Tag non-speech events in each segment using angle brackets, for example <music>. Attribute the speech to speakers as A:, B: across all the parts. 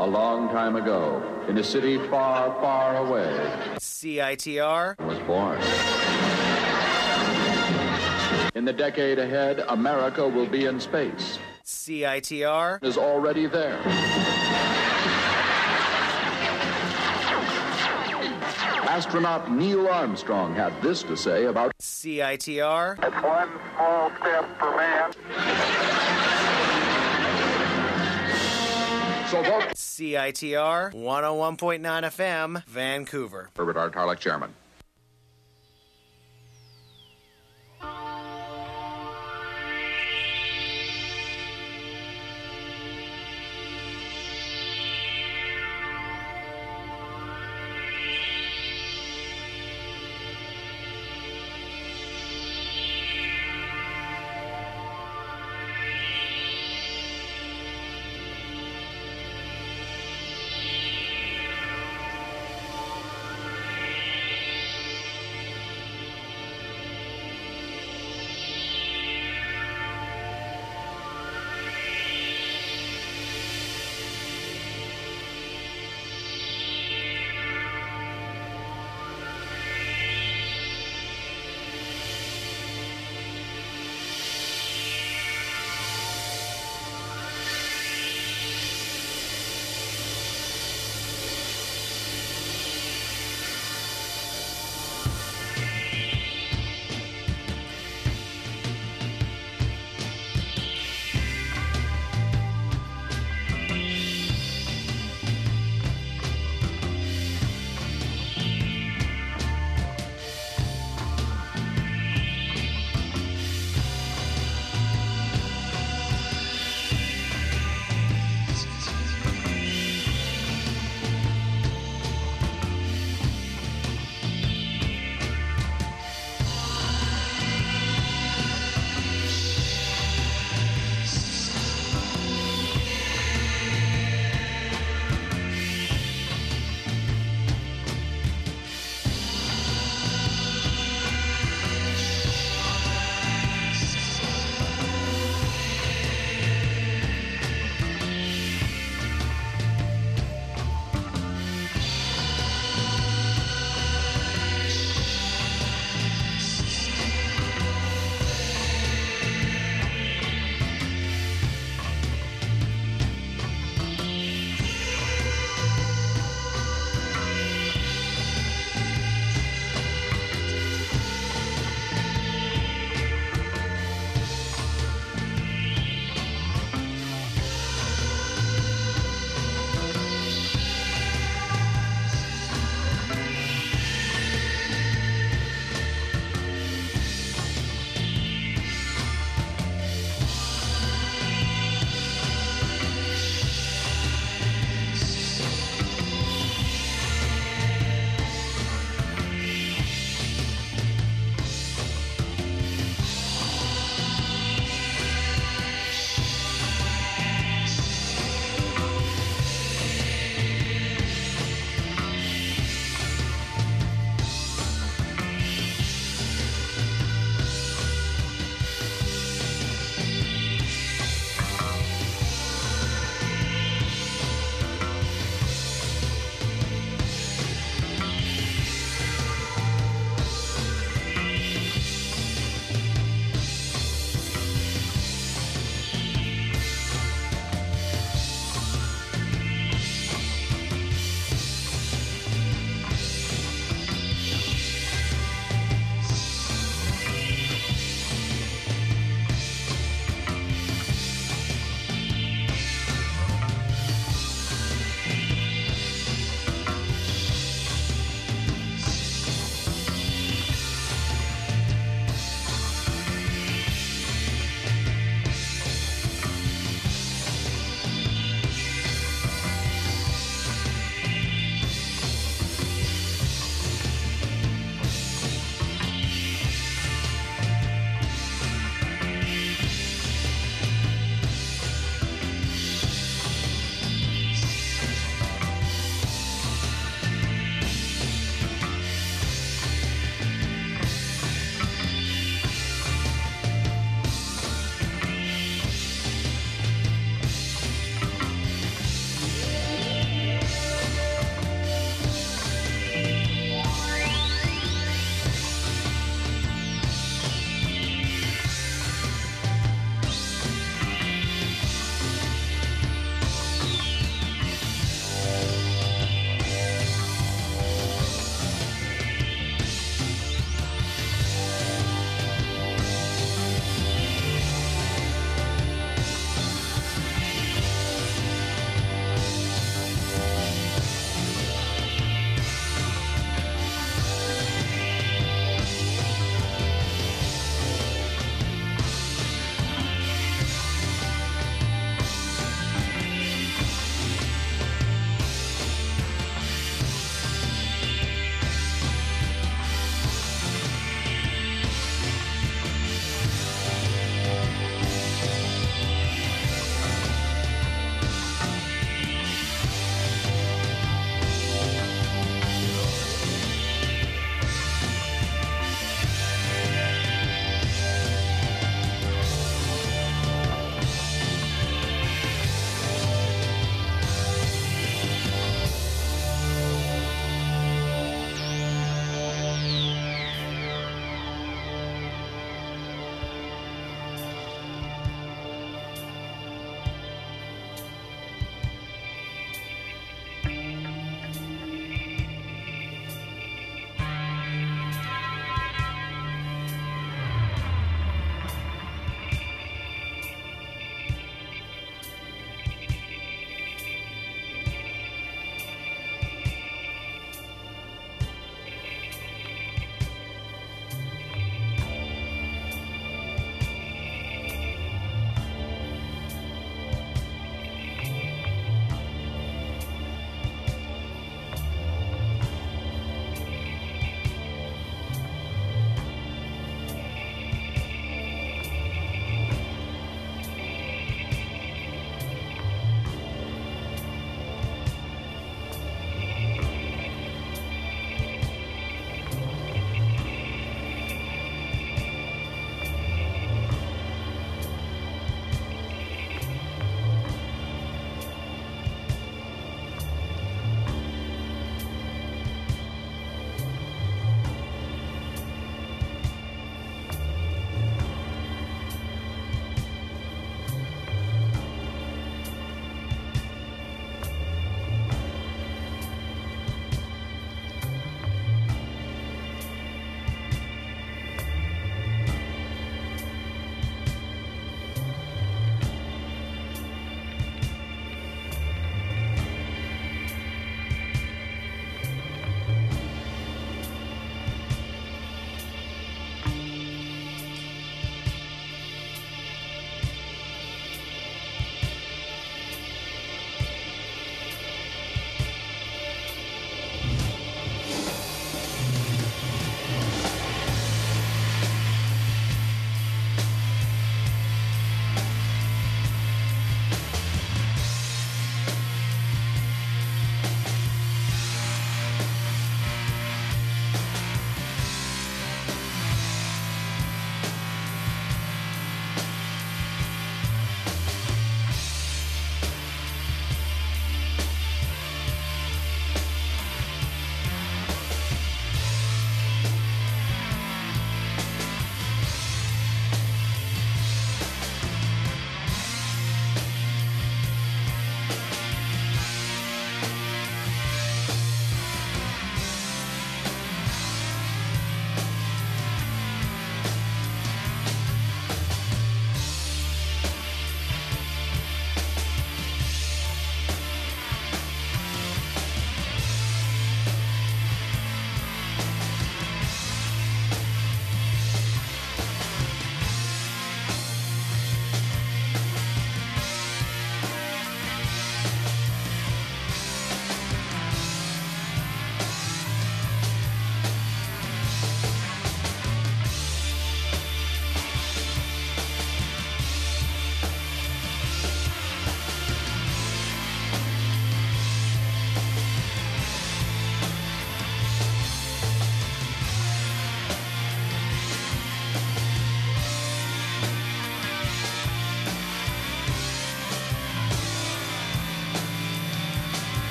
A: A long time ago, in a city far, far away,
B: CITR
A: was born. In the decade ahead, America will be in space.
B: CITR
A: Is already there. Astronaut Neil Armstrong had this to say about
B: CITR
C: It's one small step for man.
A: So vote
B: CITR 101.9 FM Vancouver.
A: Herbert R. Tarlek, Chairman.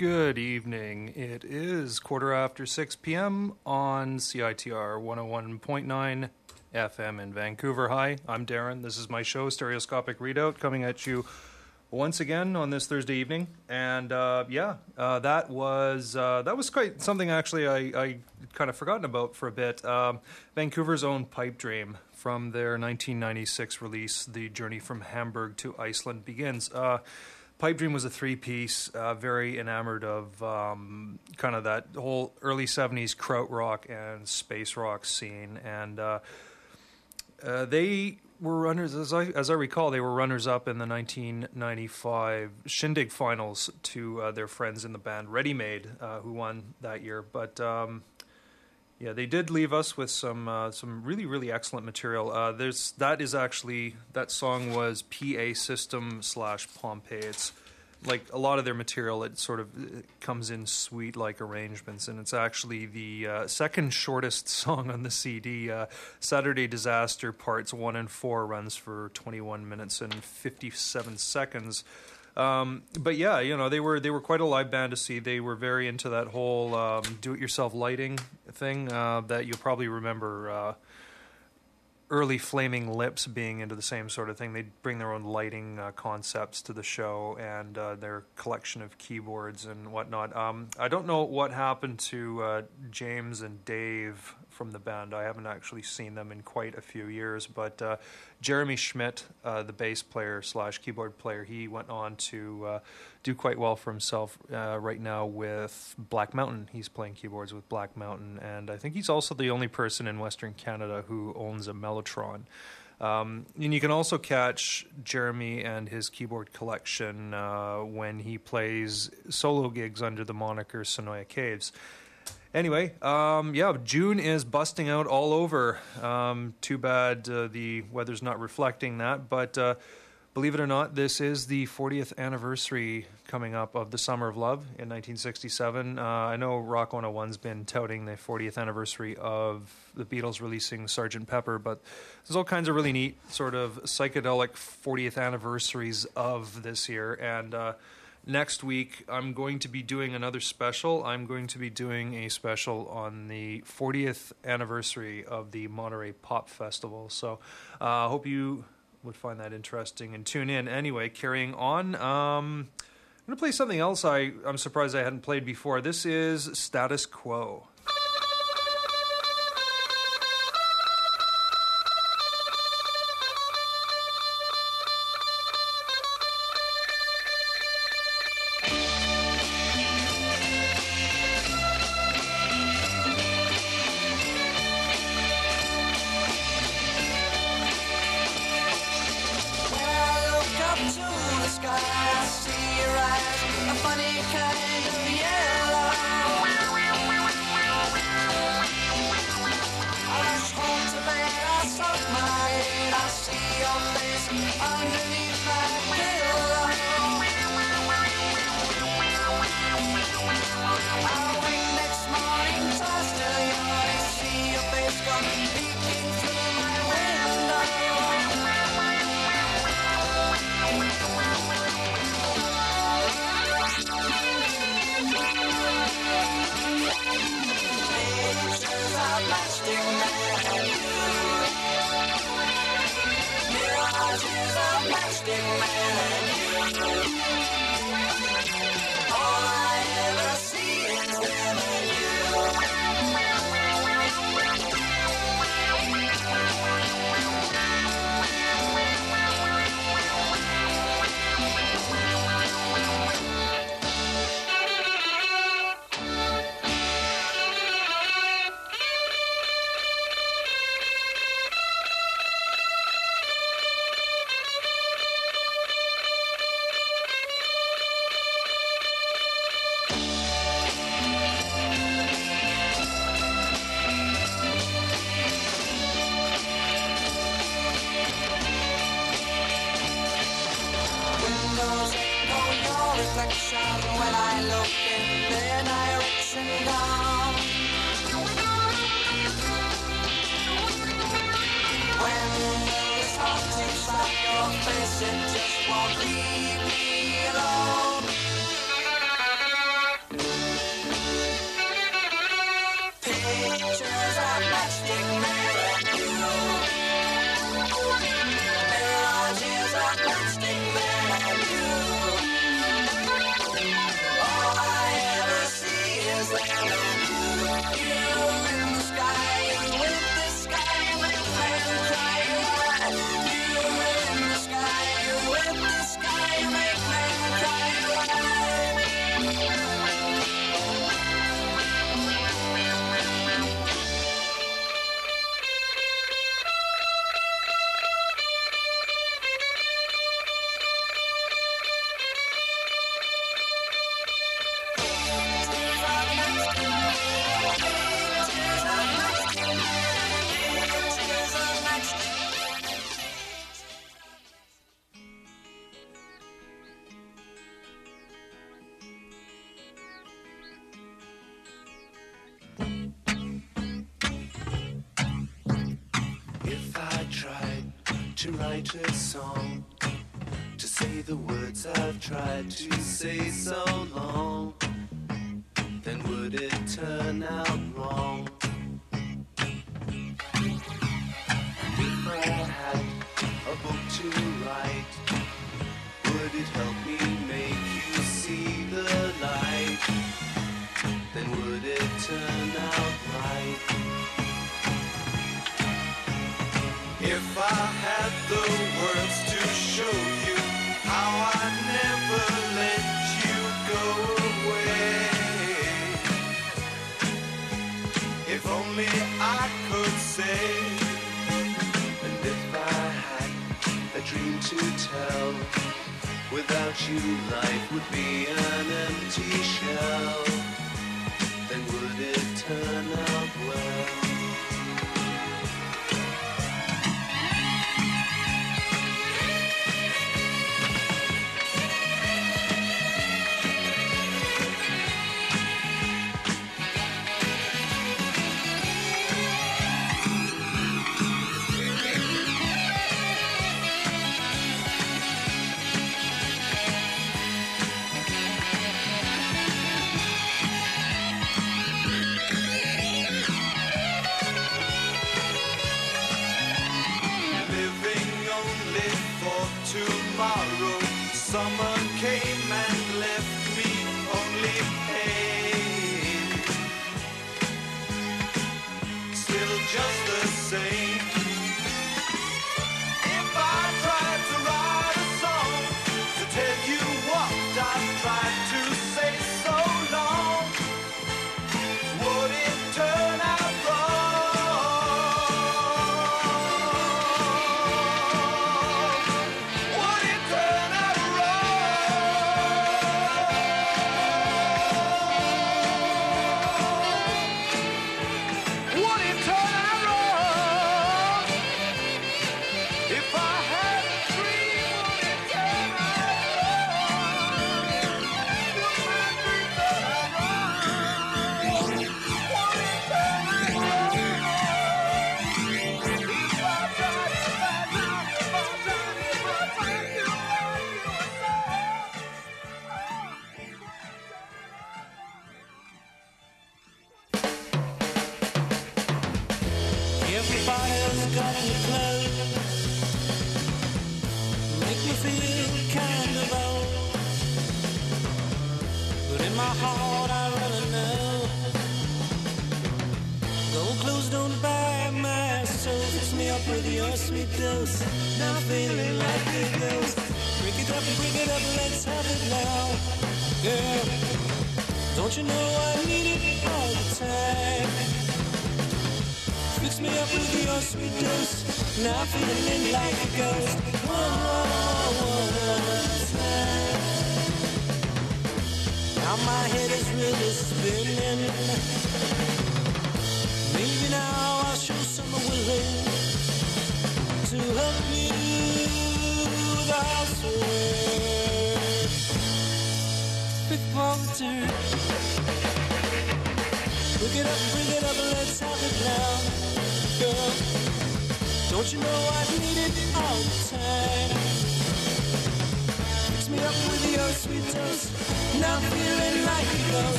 D: Good evening. It is quarter after 6 p.m. on CITR 101.9 FM in Vancouver. Hi, I'm Darren. This is my show, Stereoscopic Redoubt, coming at you once again on this Thursday evening. And uh, yeah, uh, that was uh, that was quite something actually I, I kind of forgotten about for a bit. Um, Vancouver's own Pipe Dream from their 1996 release, The Journey from Hamburg to Iceland Begins. Pipe Dream was a three piece, uh, very enamored of um, kind of that whole early 70s krautrock and space rock scene. And uh, uh, they were runners, as I, as I recall, they were runners up in the 1995 Shindig finals to uh, their friends in the band Ready Made, uh, who won that year. But um, yeah, they did leave us with some uh, some really really excellent material. Uh, there's that is actually that song was PA System slash Pompeii. It's like a lot of their material. It sort of it comes in suite like arrangements, and it's actually the uh, second shortest <laughs> song on the CD. Uh, Saturday Disaster Parts One and Four runs for 21 minutes and 57 seconds. Um, but yeah, you know they were they were quite a live band to see. They were very into that whole um, do-it-yourself lighting thing uh, that you'll probably remember. Uh, early Flaming Lips being into the same sort of thing. They bring their own lighting uh, concepts to the show and uh, their collection of keyboards and whatnot. Um, I don't know what happened to uh, James and Dave from the band. I haven't actually seen them in quite a few years, but uh, Jeremy Schmidt, uh, the bass player slash keyboard player, he went on to uh, do quite well for himself uh, right now with Black Mountain. He's playing keyboards with Black Mountain, and I think he's also the only person in Western Canada who owns a Mellotron. Um, and you can also catch Jeremy and his keyboard collection uh, when he plays solo gigs under the moniker Sinoia Caves. Anyway, um, yeah, June is busting out all over. Um, too bad uh, the weather's not reflecting that, but uh, believe it or not, this is the 40th anniversary coming up of the Summer of Love in 1967. Uh, I know Rock 101's been touting the 40th anniversary of the Beatles releasing Sgt. Pepper, but there's all kinds of really neat sort of psychedelic 40th anniversaries of this year, and uh, next week I'm going to be doing another special. I'm going to be doing a special on the 40th anniversary of the Monterey Pop Festival. So I uh, hope you would find that interesting and tune in. Anyway, carrying on. Um, I'm going to play something else I, I'm surprised I hadn't played before. This is Status Quo.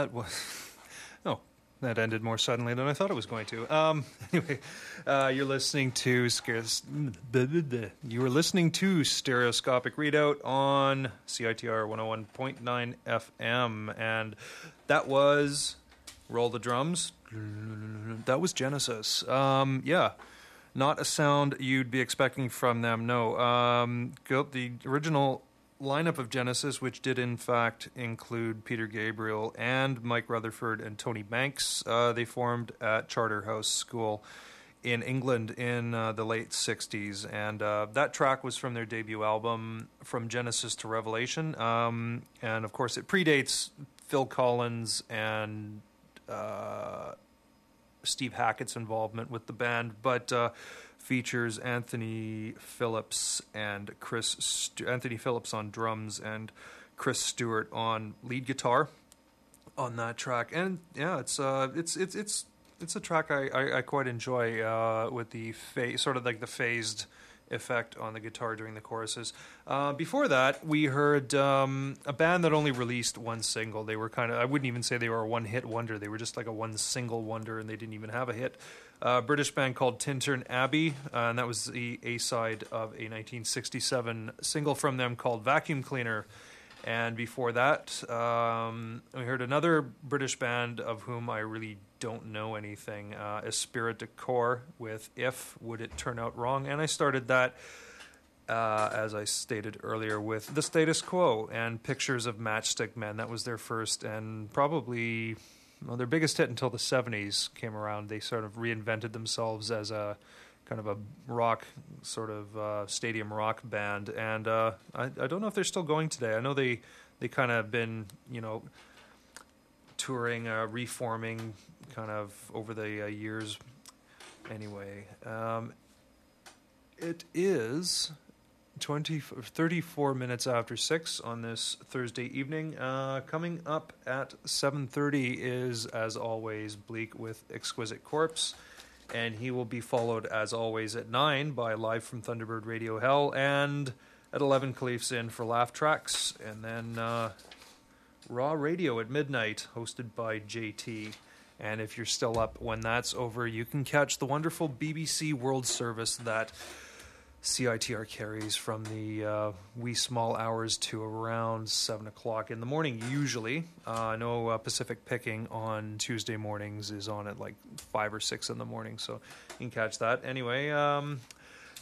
E: That
D: was. <laughs> Oh, that ended more suddenly than I thought it was going to. Um, <laughs> anyway, uh, you're listening to. <laughs> You were listening to Stereoscopic Redoubt on CITR 101.9 FM, and that was Roll the Drums. That was Genesis. Um, yeah. Not a sound you'd be expecting from them, no. Um, the original lineup of Genesis, which did in fact include Peter Gabriel and Mike Rutherford and Tony Banks, uh, they formed at Charterhouse School in England in uh, the late 60s. And uh, that track was from their debut album, From Genesis to Revelation. Um, and of course, it predates Phil Collins and uh, Steve Hackett's involvement with the band, but uh, features Anthony Phillips and Chris Stu- Anthony Phillips on drums and Chris Stewart on lead guitar on that track. And yeah, it's uh, it's it's it's it's a track I, I, I quite enjoy uh, with the fa- sort of like the phased effect on the guitar during the choruses. Uh, before that, we heard um, a band that only released one single. They were kind of, I wouldn't even say they were a one hit wonder. They were just like a one single wonder and they didn't even have a hit. A British band called Tintern Abbey, uh, and that was the A side of a 1967 single from them called Vacuum Cleaner. And before that, um, we heard another British band of whom I really don't know anything, uh, Esprit de Corps with If Would It Turn Out Wrong? And I started that, uh, as I stated earlier, with The Status Quo and Pictures of Matchstick Men. That was their first and probably well, their biggest hit until the 70s came around. They sort of reinvented themselves as a kind of a rock sort of uh, stadium rock band, and uh, I, I don't know if they're still going today. I know they they kind of been you know touring, uh, reforming, kind of over the uh, years. Anyway, um, it is 20, 34 minutes after 6 on this Thursday evening. Uh, coming up at 7.30 is, as always, Bleak with Exquisite Corpse. And he will be followed, as always, at 9 by Live from Thunderbird Radio Hell. And at 11, Khalif's in for Laugh Tracks. And then uh, Raw Radio at midnight, hosted by JT. And if you're still up when that's over, you can catch the wonderful BBC World Service that CITR carries from the uh, wee small hours to around 7 o'clock in the morning, usually. Uh, I know uh, Pacific Picking on Tuesday mornings is on at like 5 or 6 in the morning, so you can catch that. Anyway, um,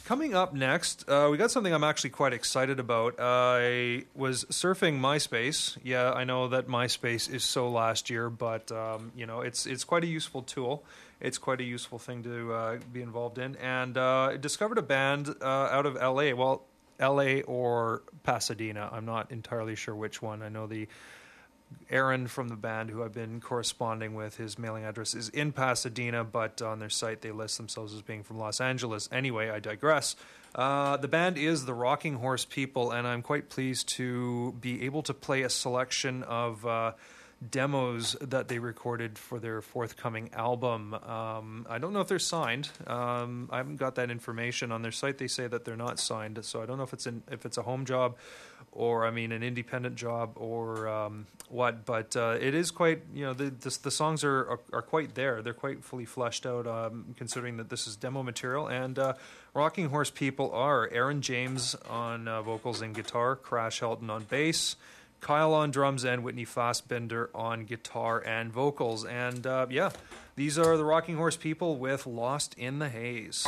D: coming up next, uh, we got something I'm actually quite excited about. I was surfing MySpace. Yeah, I know that MySpace is so last year, but um, you know it's it's quite a useful tool. It's quite a useful thing to uh, be involved in, and uh, discovered a band uh, out of LA. Well, LA or Pasadena. I'm not entirely sure which one. I know the Aaron from the band, who I've been corresponding with, his mailing address is in Pasadena, but on their site they list themselves as being from Los Angeles. Anyway, I digress. Uh, the band is the Rocking Horse People, and I'm quite pleased to be able to play a selection of. Demos that they recorded for their forthcoming album. Um, I don't know if they're signed. Um, I haven't got that information on their site. They say that they're not signed, so I don't know if it's an, if it's a home job or I mean an independent job or um, what. But uh, it is quite you know the the, the songs are, are, are quite there. They're quite fully fleshed out, um, considering that this is demo material. And uh, Rocking Horse People are Aaron James on uh, vocals and guitar, Crash Helton on bass. Kyle on drums and Whitney Fassbender on guitar and vocals. And uh, yeah, these are the Rocking Horse people with Lost in the Haze.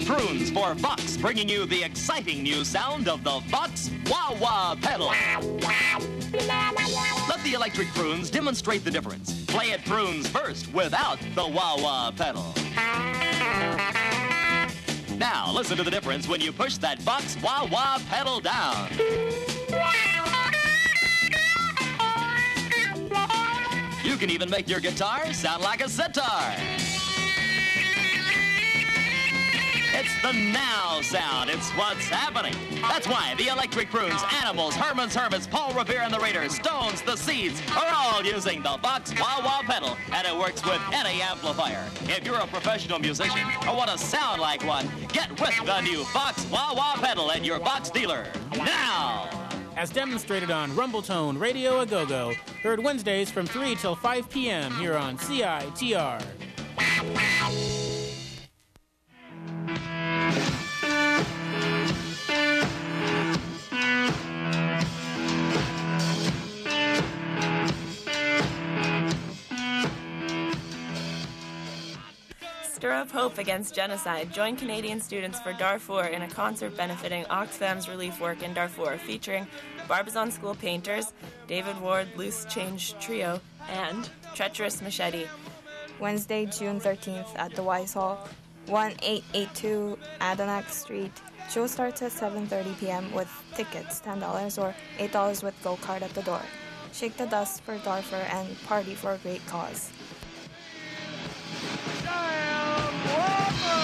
F: For Vox, bringing you the exciting new sound of the Vox Wah Wah pedal. Let the electric prunes demonstrate the difference. Play it prunes first without the Wah Wah pedal. Now, listen to the difference when you push that Vox Wah Wah pedal down. You can even make your guitar sound like a sitar. It's the now sound. It's what's happening. That's why the Electric Prunes, Animals, Herman's Hermits, Paul Revere and the Raiders, Stones, the Seeds are all using the Vox Wah Wah pedal, and it works with any amplifier. If you're a professional musician or want to sound like one, get with the new Vox Wah Wah pedal at your Vox dealer. Now!
G: as demonstrated on Rumbletone Radio A Go Go, heard Wednesdays from 3 till 5 p.m. here on CITR.
H: Stir up hope against genocide. Join Canadian students for Darfur in a concert benefiting Oxfam's relief work in Darfur, featuring Barbizon School painters, David Ward Loose Change Trio, and Treacherous Machete.
I: Wednesday, June 13th at the Wise Hall, 1882 Adanac Street. Show starts at 7:30 p.m. with tickets $10 or $8 with go card at the door. Shake the dust for Darfur and party for a great cause.
J: Well,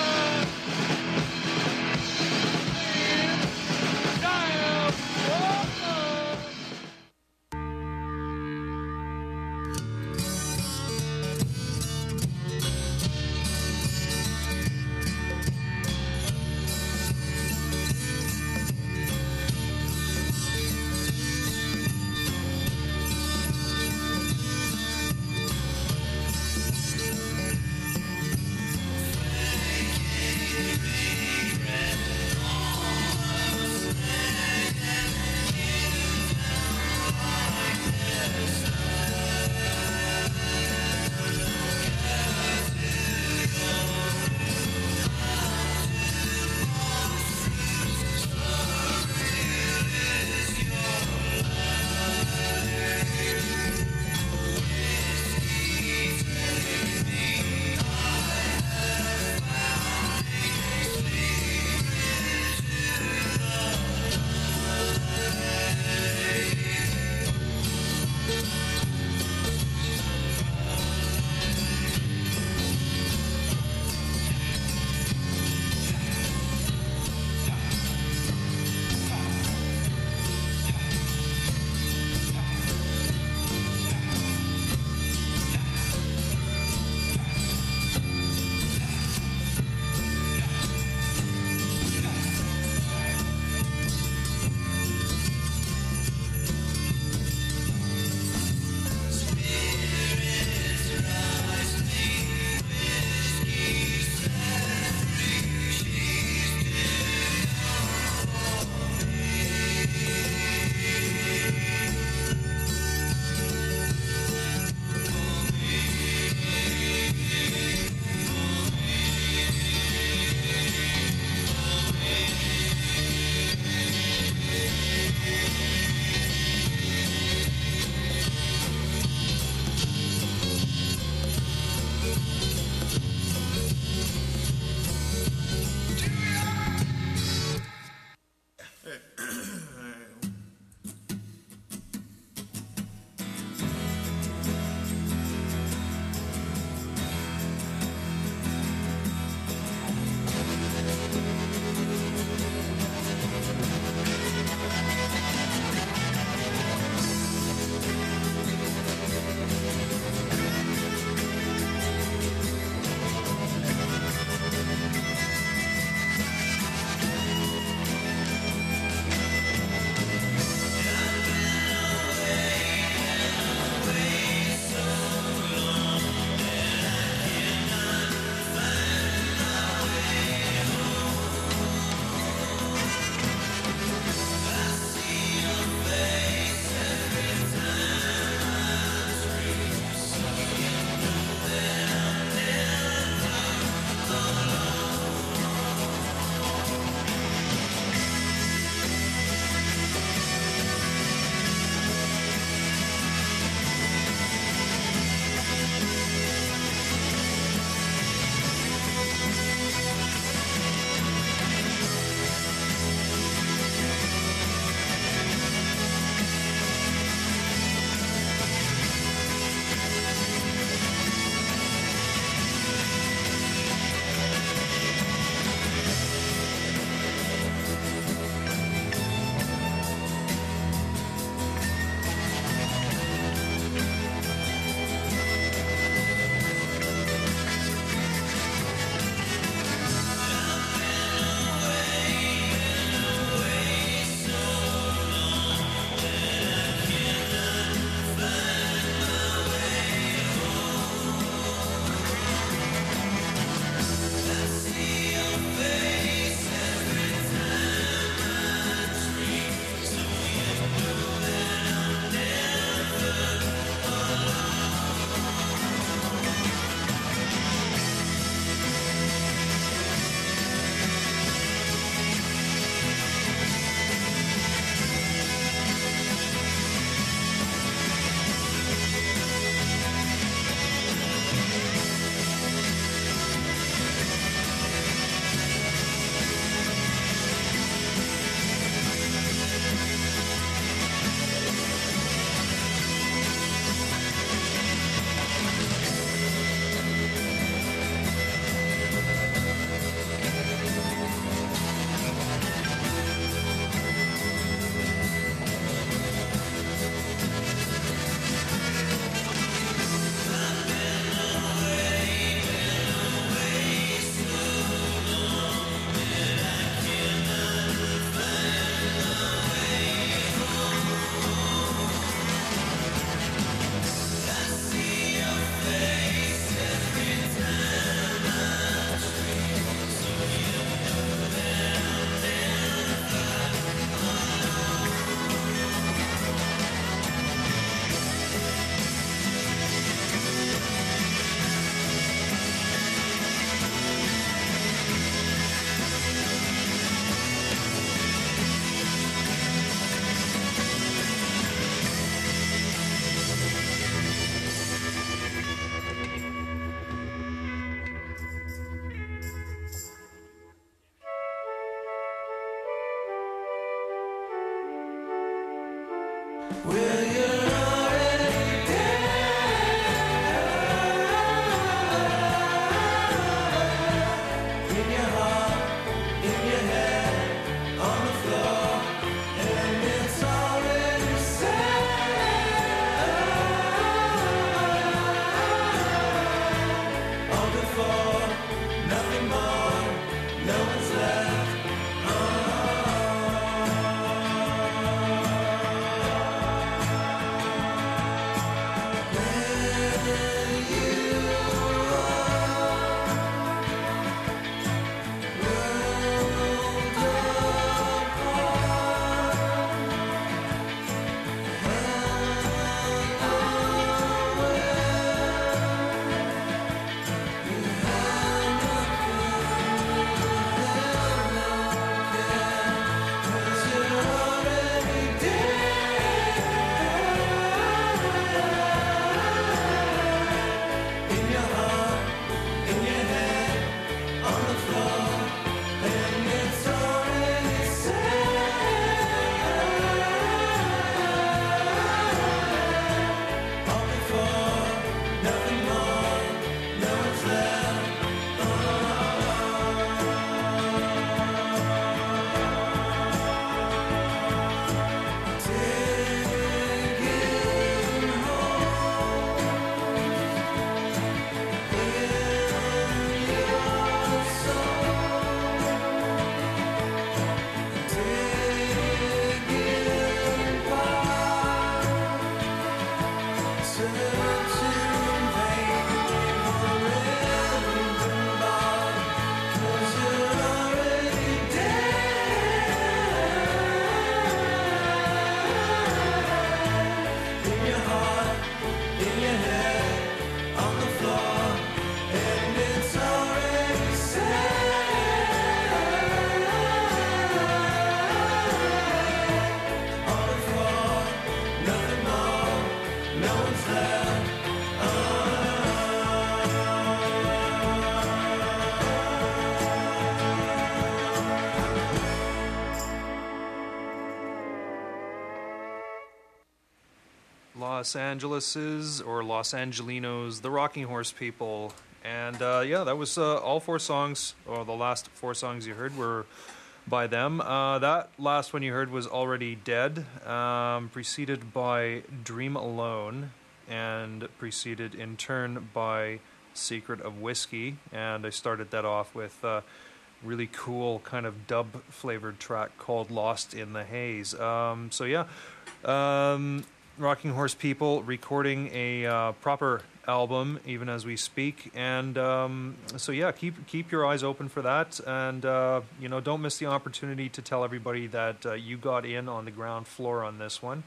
D: Los Angeles's or Los Angelinos, the Rocking Horse People. And uh, yeah, that was uh, all four songs, or the last four songs you heard were by them. Uh, that last one you heard was Already Dead, um, preceded by Dream Alone, and preceded in turn by Secret of Whiskey. And I started that off with uh, really cool kind of dub flavored track called Lost in the Haze. Um, so yeah, um, Rocking Horse People recording a uh, proper album even as we speak, and um, so yeah, keep keep your eyes open for that, and uh, you know don't miss the opportunity to tell everybody that uh, you got in on the ground floor on this one.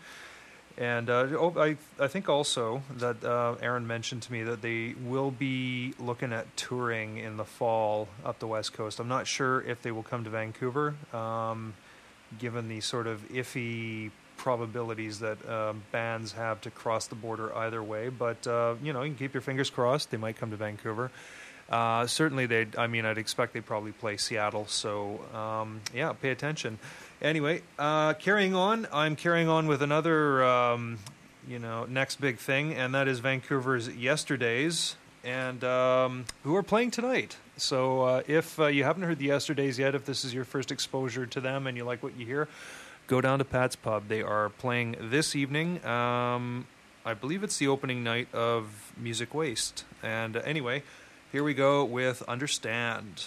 D: And uh, oh, I, I think also that uh, Aaron mentioned to me that they will be looking at touring in the fall up the West Coast. I'm not sure if they will come to Vancouver, um, given the sort of iffy probabilities that uh, bands have to cross the border either way. But uh, you know, you can keep your fingers crossed. They might come to Vancouver. Uh, certainly, they. I mean, I'd expect they'd probably play Seattle. So um, yeah, pay attention. Anyway, uh, carrying on. I'm carrying on with another, um, you know, next big thing, and that is Vancouver's Yesterdays, and um, who are playing tonight. So uh, if uh, you haven't heard the Yesterdays yet, if this is your first exposure to them and you like what you hear, go down to Pat's Pub. They are playing this evening. Um, I believe it's the opening night of Music Waste. And uh, anyway, here we go with Understand.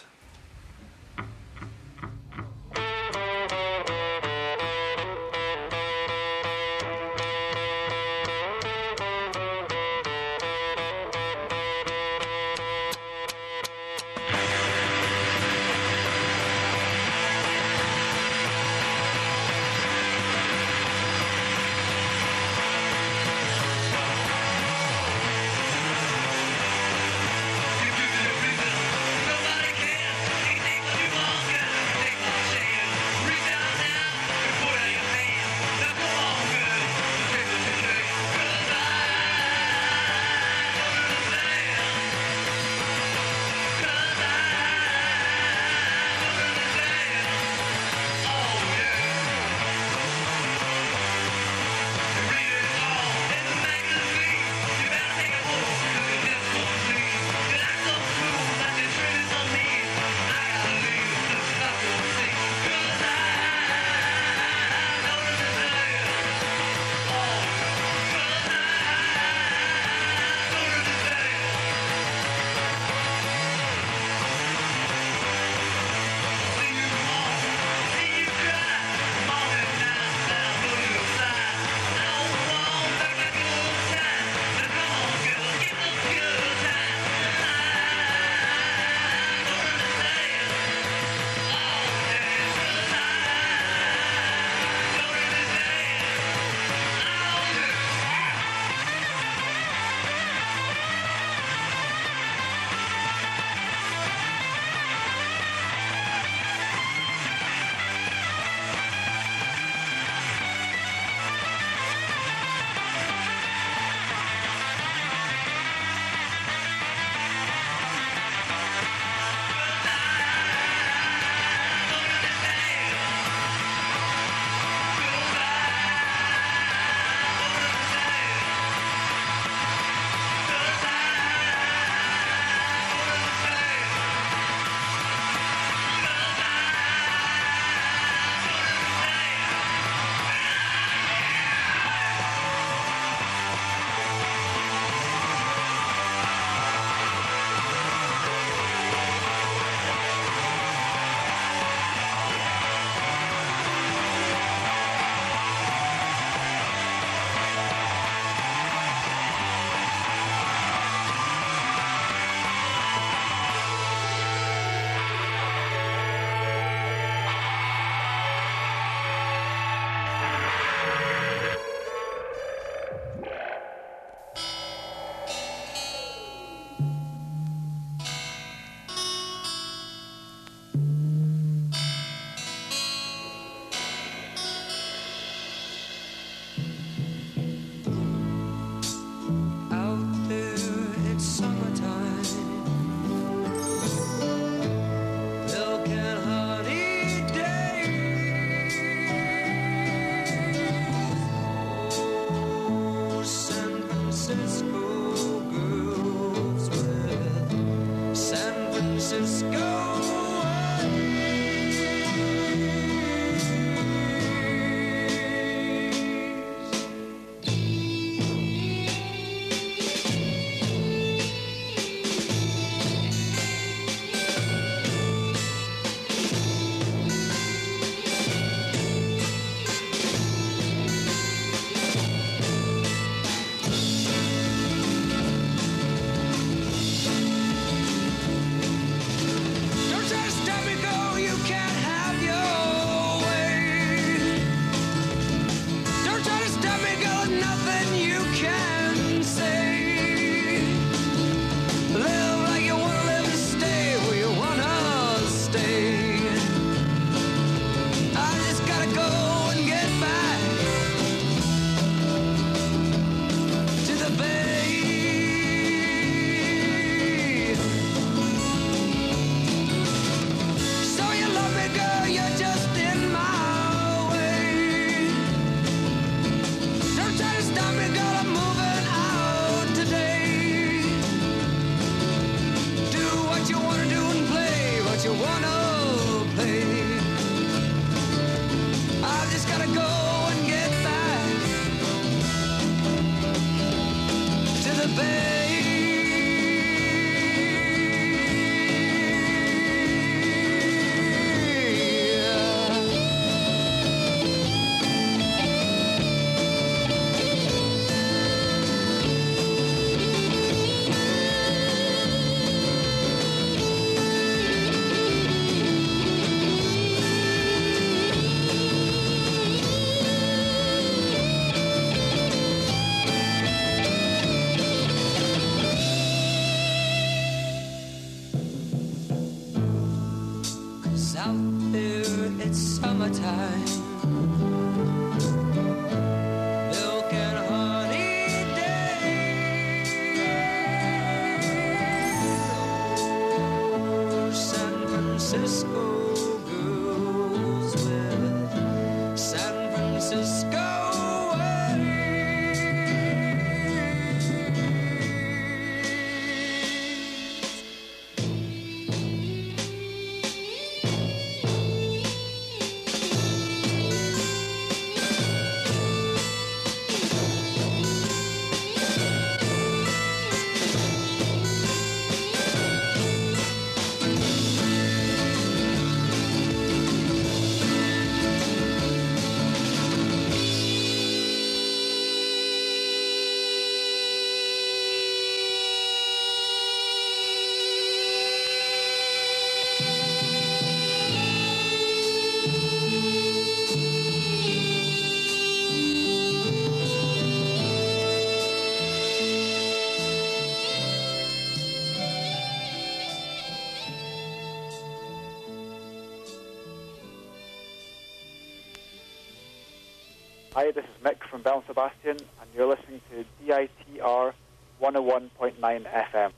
K: Hi, this is Mick from Bell Sebastian, and you're listening to CITR 101.9 FM.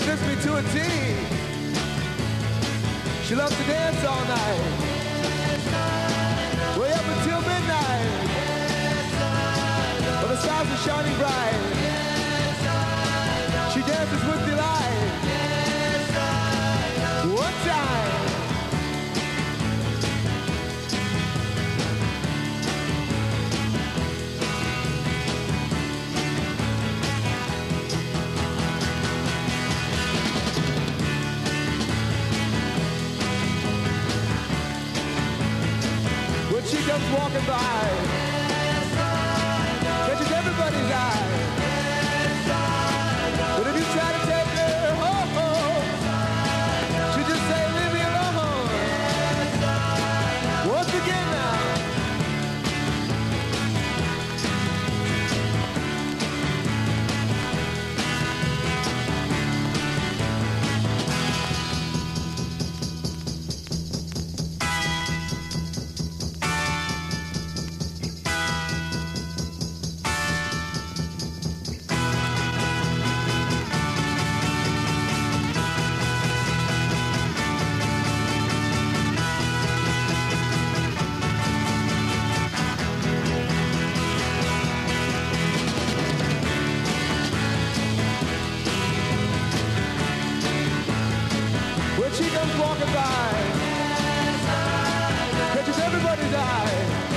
L: She
M: me to a T.
E: walking by, catches everybody's eye.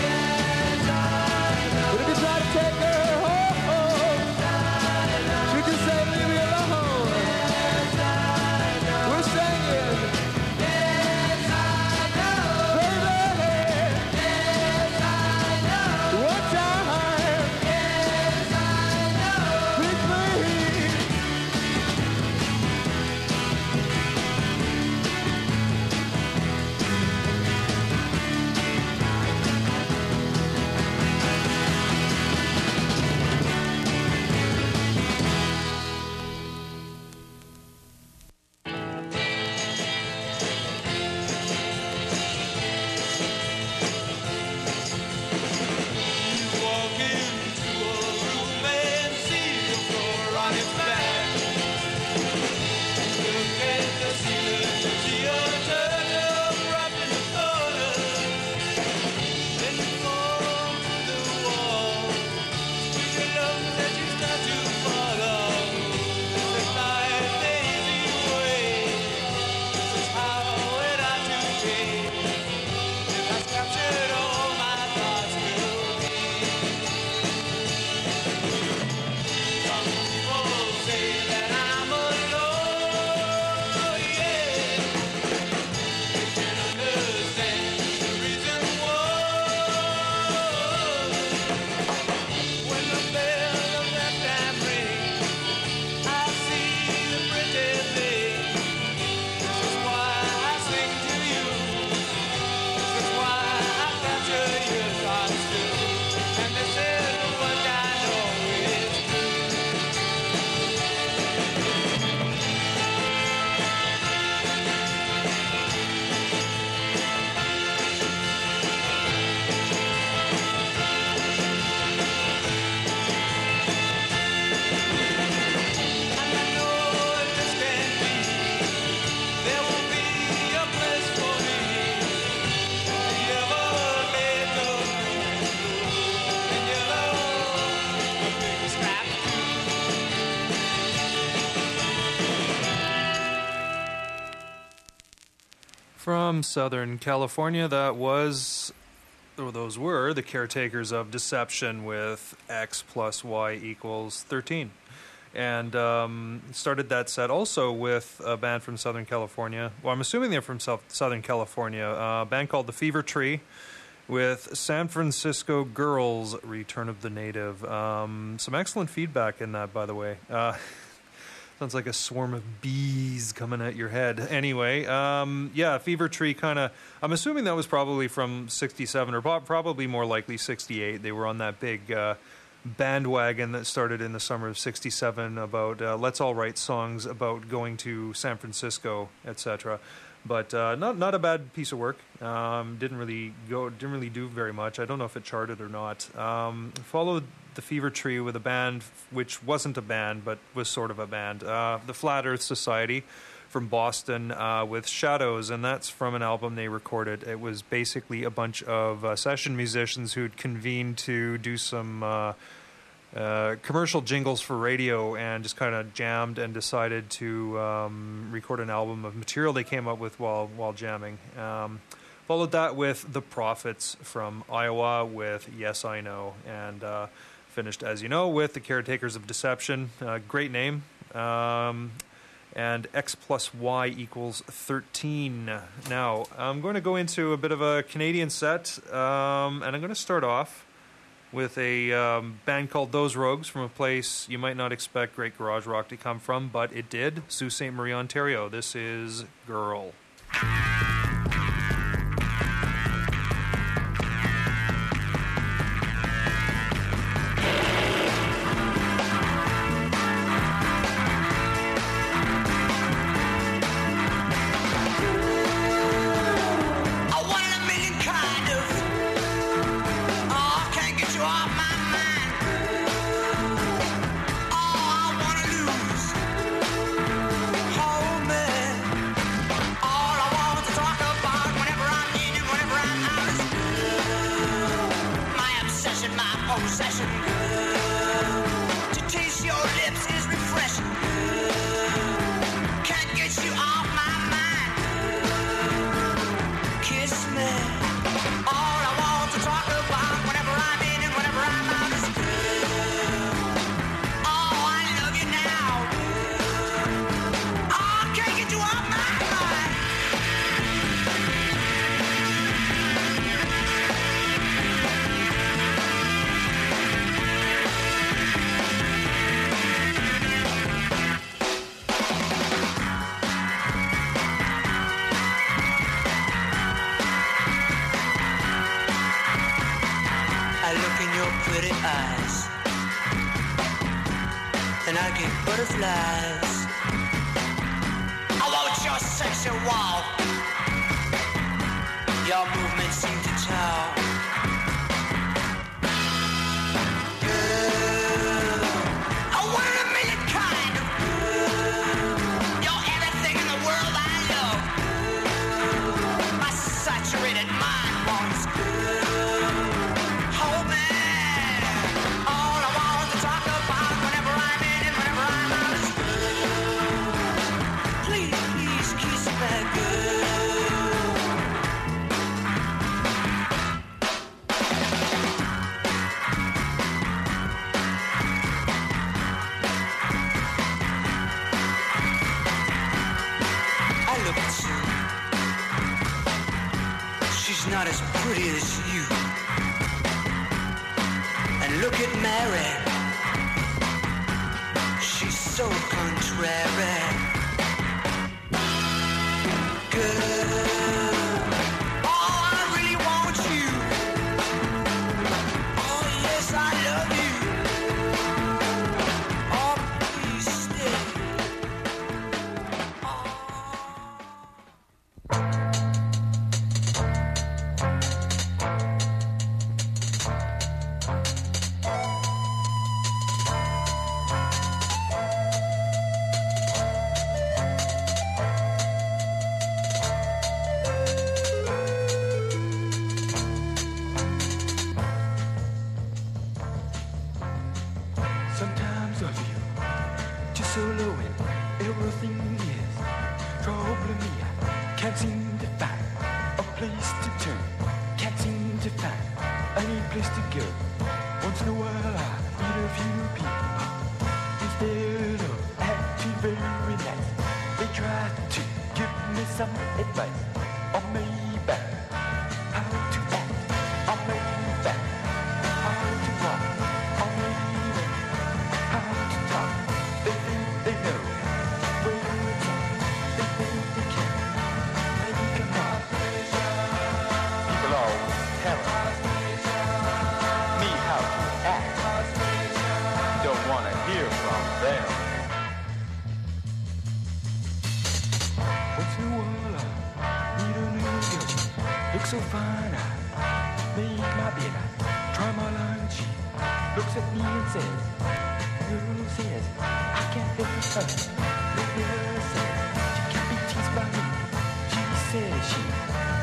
D: From Southern California, that was, or those were, the caretakers of deception with X plus Y equals 13. And um, started that set also with a band from Southern California. Well, I'm assuming they're from South, Southern California. a band called The Fever Tree with San Francisco Girls Return of the Native. Um, some excellent feedback in that, by the way. Uh, <laughs> Sounds like a swarm of bees coming at your head. Anyway, um, yeah, Fever Tree kind of. I'm assuming that was probably from '67 or probably more likely '68. They were on that big uh, bandwagon that started in the summer of '67 about uh, let's all write songs about going to San Francisco, etc. But uh, not not a bad piece of work. Um, didn't really go. Didn't really do very much. I don't know if it charted or not. Um, followed the Fever Tree with a band which wasn't a band but was sort of a band. Uh, the Flat Earth Society from Boston uh, with Shadows, and that's from an album they recorded. It was basically a bunch of uh, session musicians who'd convened to do some. Uh, uh, commercial jingles for radio and just kind of jammed and decided to um, record an album of material they came up with while while jamming. Um, followed that with the Prophets from Iowa with Yes I Know, and uh, Finished, as you know, with The Caretakers of Deception. Uh, great name. Um, and x plus y equals 13. Now, I'm going to go into a bit of a Canadian set, um, and I'm going to start off with a um, band called Those Rogues from a place you might not expect great garage rock to come from, but it did Sault Ste. Marie, Ontario. This is Girl.
E: and I get butterflies. I want your sexy
N: wow. She can't be teased by me. She
E: said she.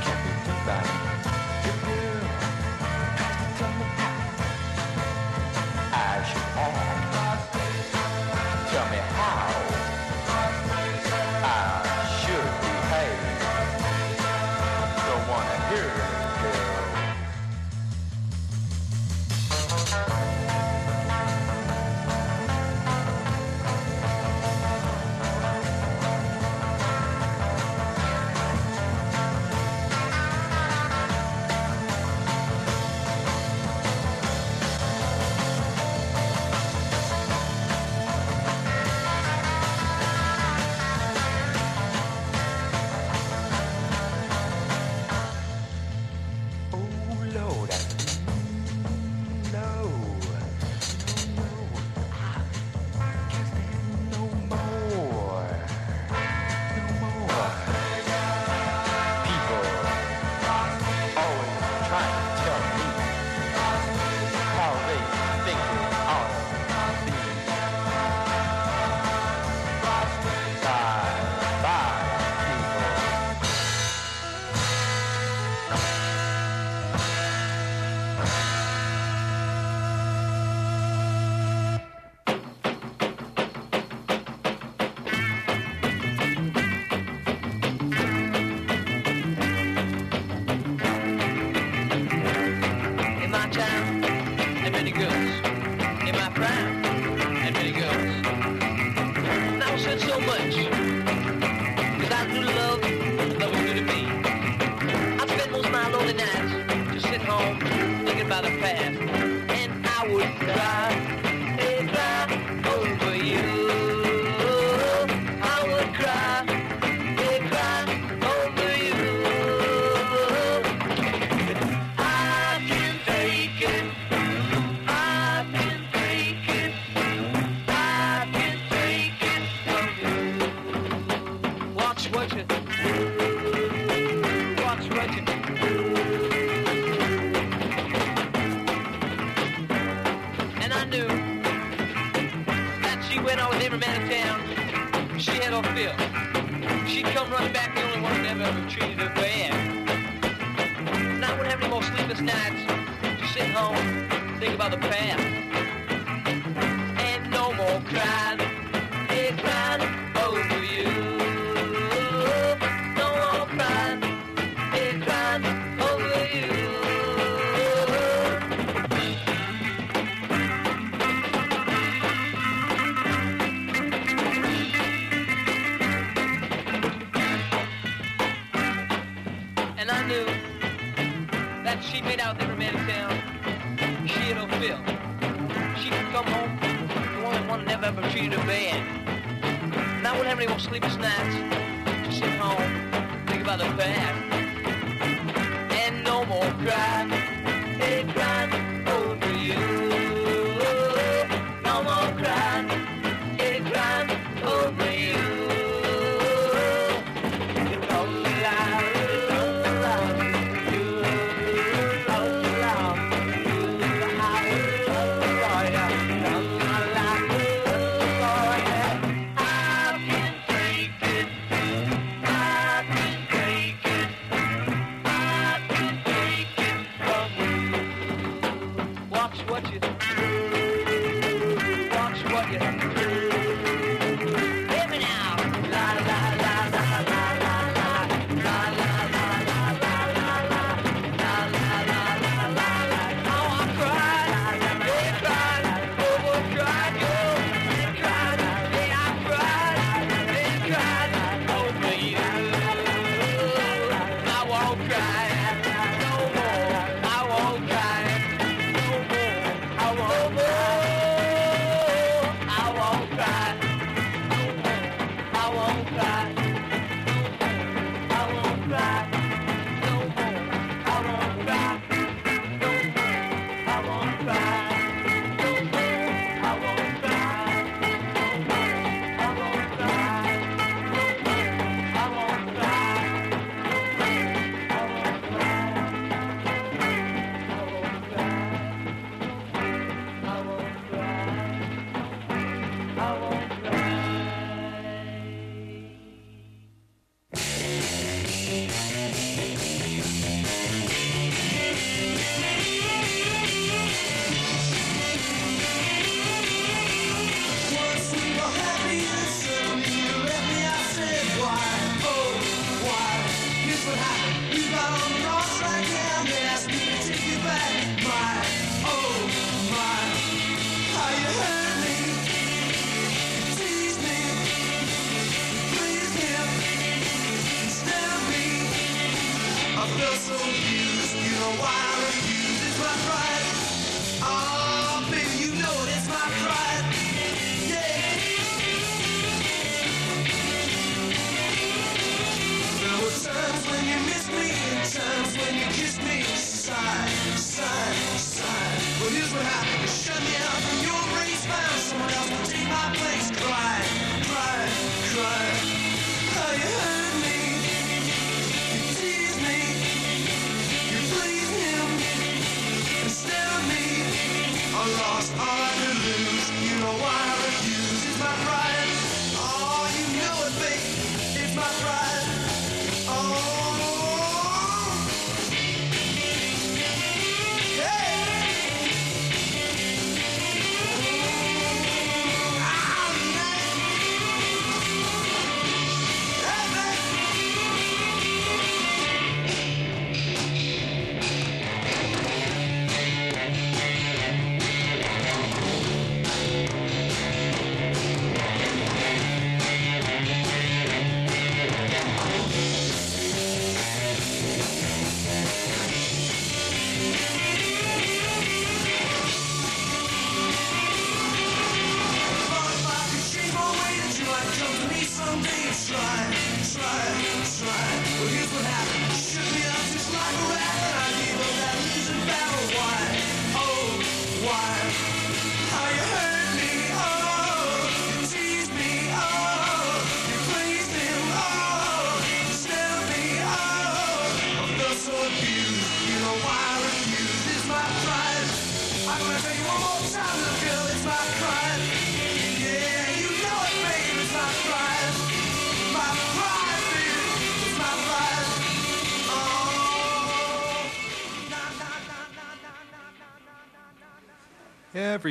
E: livres net.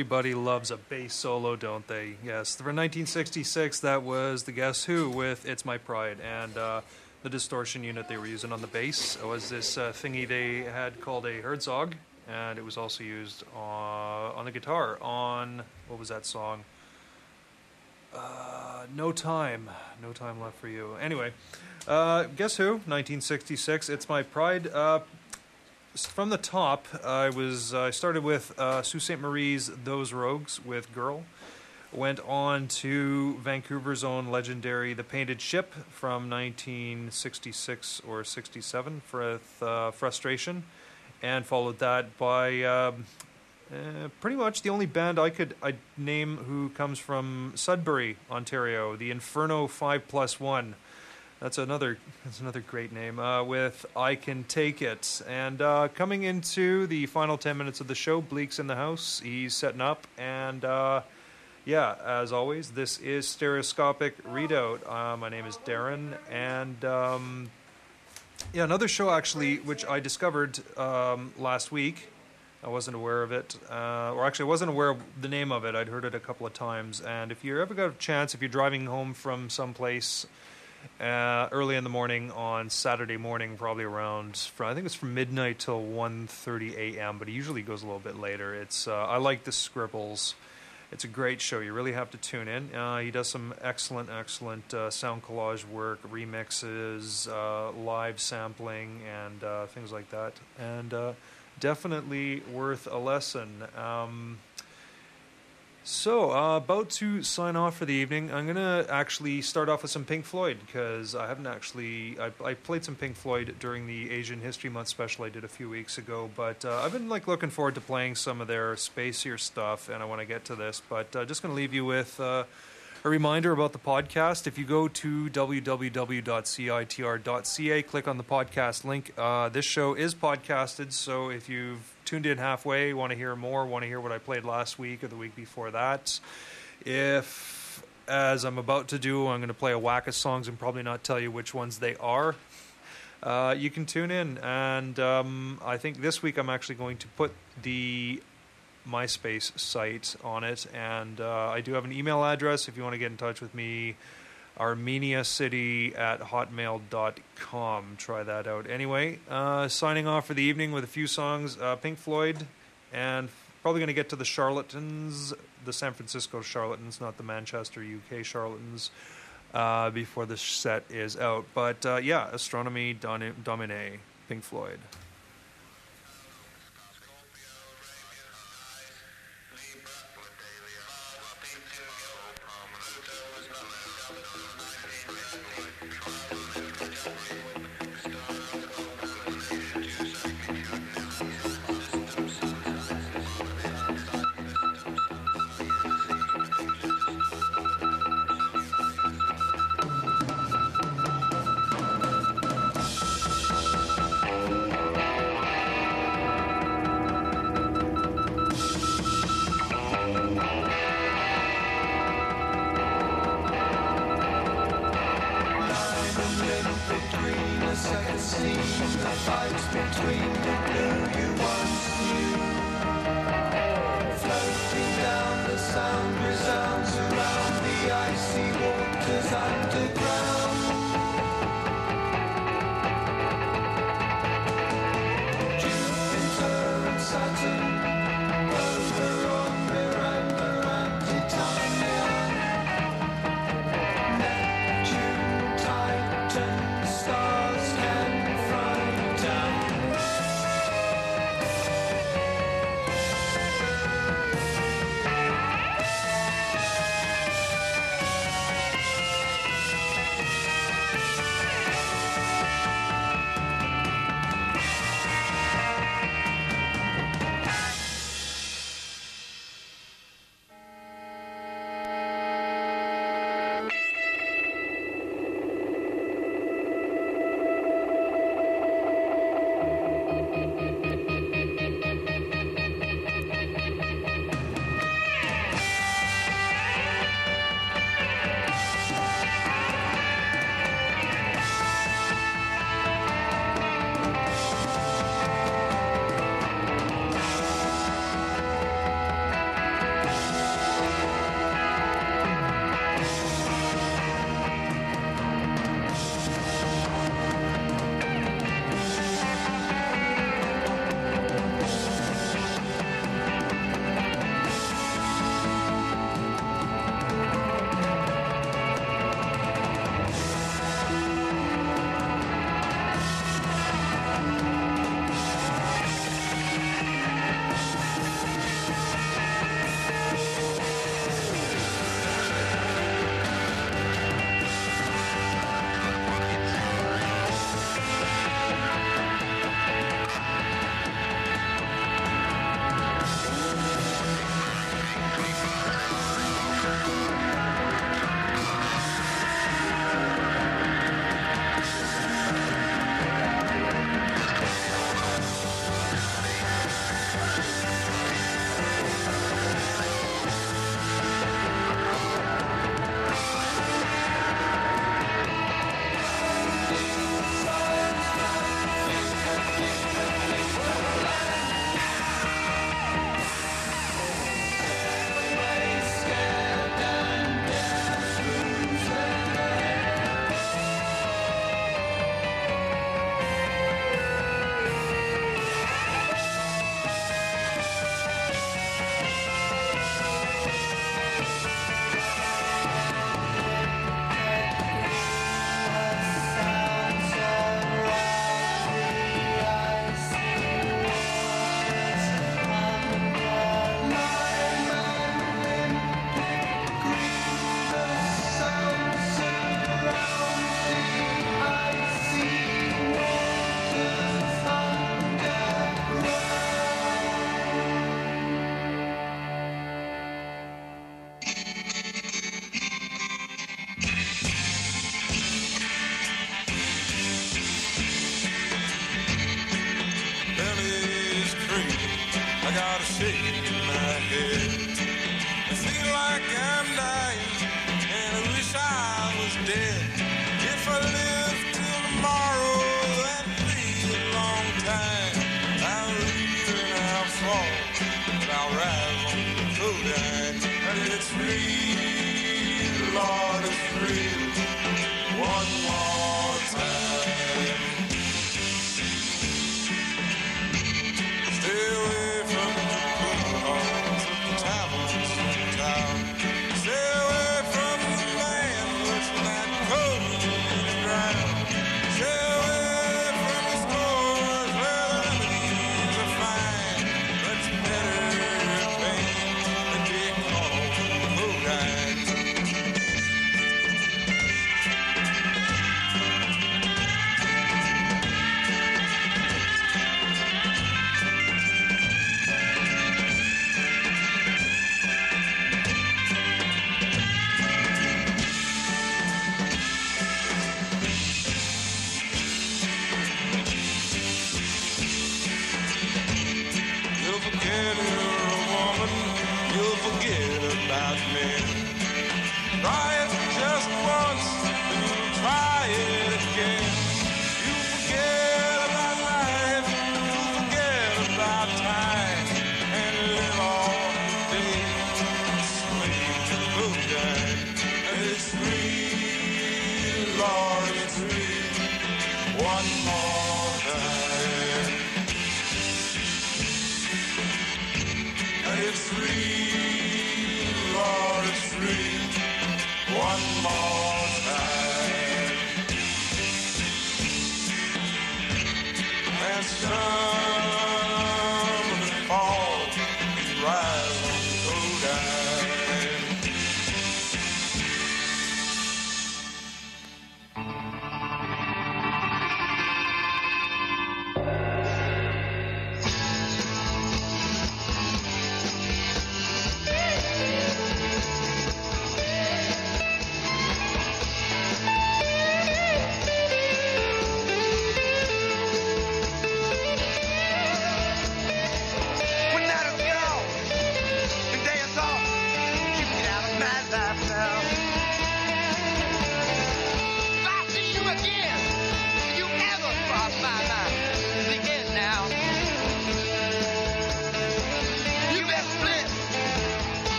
D: Everybody loves a bass solo, don't they? Yes. For 1966, that was the Guess Who with It's My Pride. And uh, the distortion unit they were using on the bass was this uh, thingy they had called a Herzog. And it was also used uh, on the guitar on, what was that song? Uh, no Time. No Time Left for You. Anyway, uh, Guess Who? 1966. It's My Pride. Uh, from the top, I was I started with uh, Sault Ste. Marie's "Those Rogues" with "Girl." Went on to Vancouver's own legendary "The Painted Ship" from 1966 or 67 with uh, "Frustration," and followed that by um, uh, pretty much the only band I could I name who comes from Sudbury, Ontario, the Inferno Five Plus One. That's another. That's another great name. Uh, with "I Can Take It," and uh, coming into the final ten minutes of the show, Bleak's in the house. He's setting up, and uh, yeah, as always, this is Stereoscopic Redoubt. Uh, my name is Darren, and um, yeah, another show actually, which I discovered um, last week. I wasn't aware of it, uh, or actually, I wasn't aware of the name of it. I'd heard it a couple of times, and if you ever got a chance, if you're driving home from someplace uh, early in the morning on Saturday morning, probably around fr- I think it's from midnight till 1.30 a.m. But it usually goes a little bit later. It's uh, I like the Scribbles. It's a great show. You really have to tune in. Uh, he does some excellent, excellent uh, sound collage work, remixes, uh, live sampling, and uh, things like that. And definitely worth a lesson. Um, so, uh, about to sign off for the evening. I'm gonna actually start off with some Pink Floyd because I haven't actually. I, I played some Pink Floyd during the Asian History Month special I did a few weeks ago, but uh, I've been like looking forward to playing some of their spacier stuff, and I want to get to this. But uh, just gonna leave you with. A reminder about the podcast if you go to www.citr.ca, click on the podcast link. Uh, this show is podcasted, so if you've tuned in halfway, want to hear more, want to hear what I played last week or the week before that, if, as I'm about to do, I'm going to play a whack of songs and probably not tell you which ones they are. Uh, you can tune in, and um, I think this week I'm actually going to put the MySpace site on it, and uh, I do have an email address if you want to get in touch with me. ArmeniaCity at hotmail.com. Try that out. Anyway, uh, signing off for the evening with a few songs uh, Pink Floyd, and probably going to get to the Charlatans, the San Francisco Charlatans, not the Manchester, UK Charlatans, uh, before the set is out. But uh, yeah, Astronomy Domine, Pink Floyd.
J: The second scene, the fights between the blue you once knew.